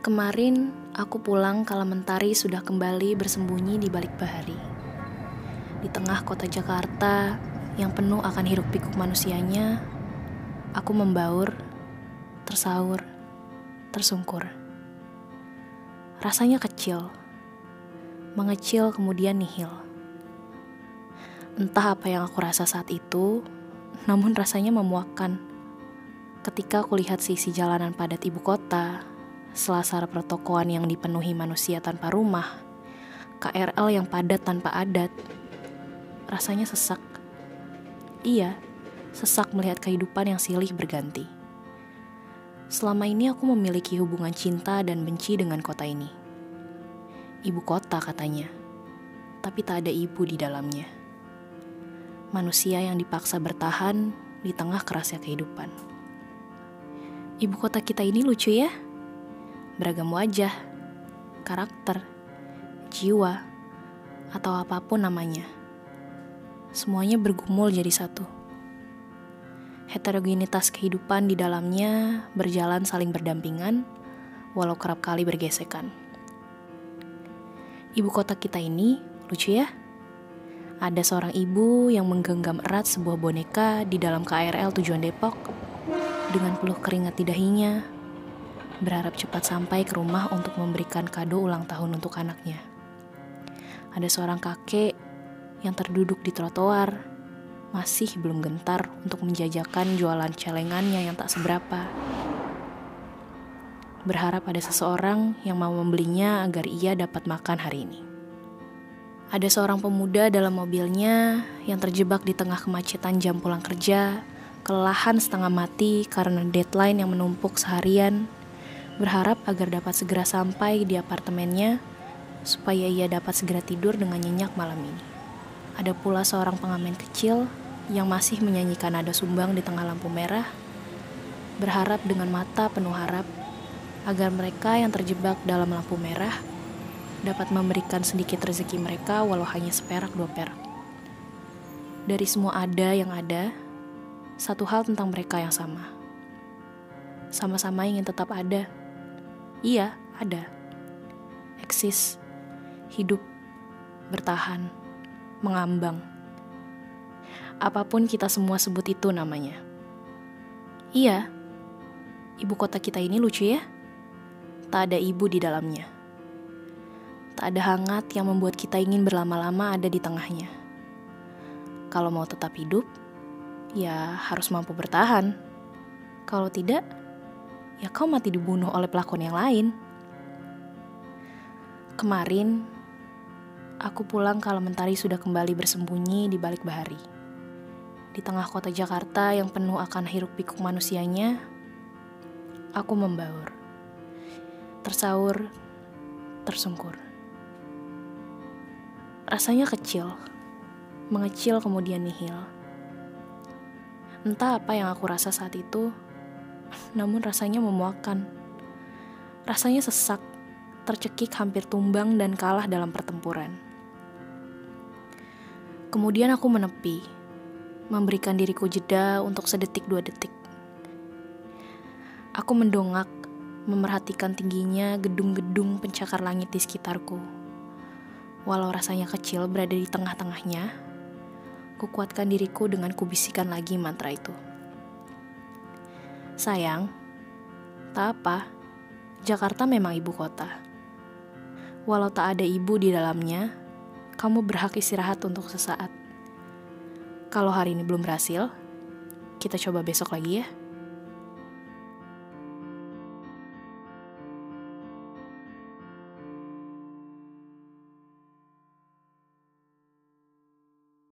Kemarin aku pulang kala mentari sudah kembali bersembunyi di balik bahari. Di tengah kota Jakarta yang penuh akan hiruk pikuk manusianya, aku membaur, tersaur, tersungkur. Rasanya kecil, mengecil kemudian nihil. Entah apa yang aku rasa saat itu, namun rasanya memuakkan. Ketika aku lihat sisi jalanan padat ibu kota, selasar pertokoan yang dipenuhi manusia tanpa rumah, KRL yang padat tanpa adat, rasanya sesak. Iya, sesak melihat kehidupan yang silih berganti. Selama ini aku memiliki hubungan cinta dan benci dengan kota ini. Ibu kota katanya, tapi tak ada ibu di dalamnya. Manusia yang dipaksa bertahan di tengah kerasnya kehidupan. Ibu kota kita ini lucu ya. Beragam wajah, karakter, jiwa, atau apa pun namanya. Semuanya bergumul jadi satu. Heterogenitas kehidupan di dalamnya berjalan saling berdampingan, walau kerap kali bergesekan. Ibu kota kita ini lucu ya. Ada seorang ibu yang menggenggam erat sebuah boneka di dalam KRL tujuan Depok dengan peluh keringat di dahinya, berharap cepat sampai ke rumah untuk memberikan kado ulang tahun untuk anaknya. Ada seorang kakek yang terduduk di trotoar, masih belum gentar untuk menjajakan jualan celengannya yang tak seberapa. Berharap ada seseorang yang mau membelinya agar ia dapat makan hari ini. Ada seorang pemuda dalam mobilnya yang terjebak di tengah kemacetan jam pulang kerja kelelahan setengah mati karena deadline yang menumpuk seharian, berharap agar dapat segera sampai di apartemennya supaya ia dapat segera tidur dengan nyenyak malam ini. Ada pula seorang pengamen kecil yang masih menyanyikan nada sumbang di tengah lampu merah, berharap dengan mata penuh harap agar mereka yang terjebak dalam lampu merah dapat memberikan sedikit rezeki mereka walau hanya seperak dua perak. Dari semua ada yang ada, satu hal tentang mereka yang sama. Sama-sama ingin tetap ada. Iya, ada. Eksis, hidup, bertahan, mengambang. Apa pun kita semua sebut itu namanya. Iya, ibu kota kita ini lucu ya. Tak ada ibu di dalamnya. Tak ada hangat yang membuat kita ingin berlama-lama ada di tengahnya. Kalau mau tetap hidup, ya harus mampu bertahan. Kalau tidak, ya kau mati dibunuh oleh pelakon yang lain. Kemarin, aku pulang kalau mentari sudah kembali bersembunyi di balik bahari. Di tengah kota Jakarta yang penuh akan hiruk pikuk manusianya, aku membaur. Tersaur, tersungkur. Rasanya kecil, mengecil kemudian nihil Entah apa yang aku rasa saat itu, namun rasanya memuakkan. Rasanya sesak, tercekik hampir tumbang dan kalah dalam pertempuran. Kemudian aku menepi, memberikan diriku jeda untuk sedetik dua detik. Aku mendongak, memerhatikan tingginya gedung-gedung pencakar langit di sekitarku. Walau rasanya kecil berada di tengah-tengahnya, kukuatkan diriku dengan kubisikan lagi mantra itu. Sayang, tak apa, Jakarta memang ibu kota. Walau tak ada ibu di dalamnya, kamu berhak istirahat untuk sesaat. Kalau hari ini belum berhasil, kita coba besok lagi ya.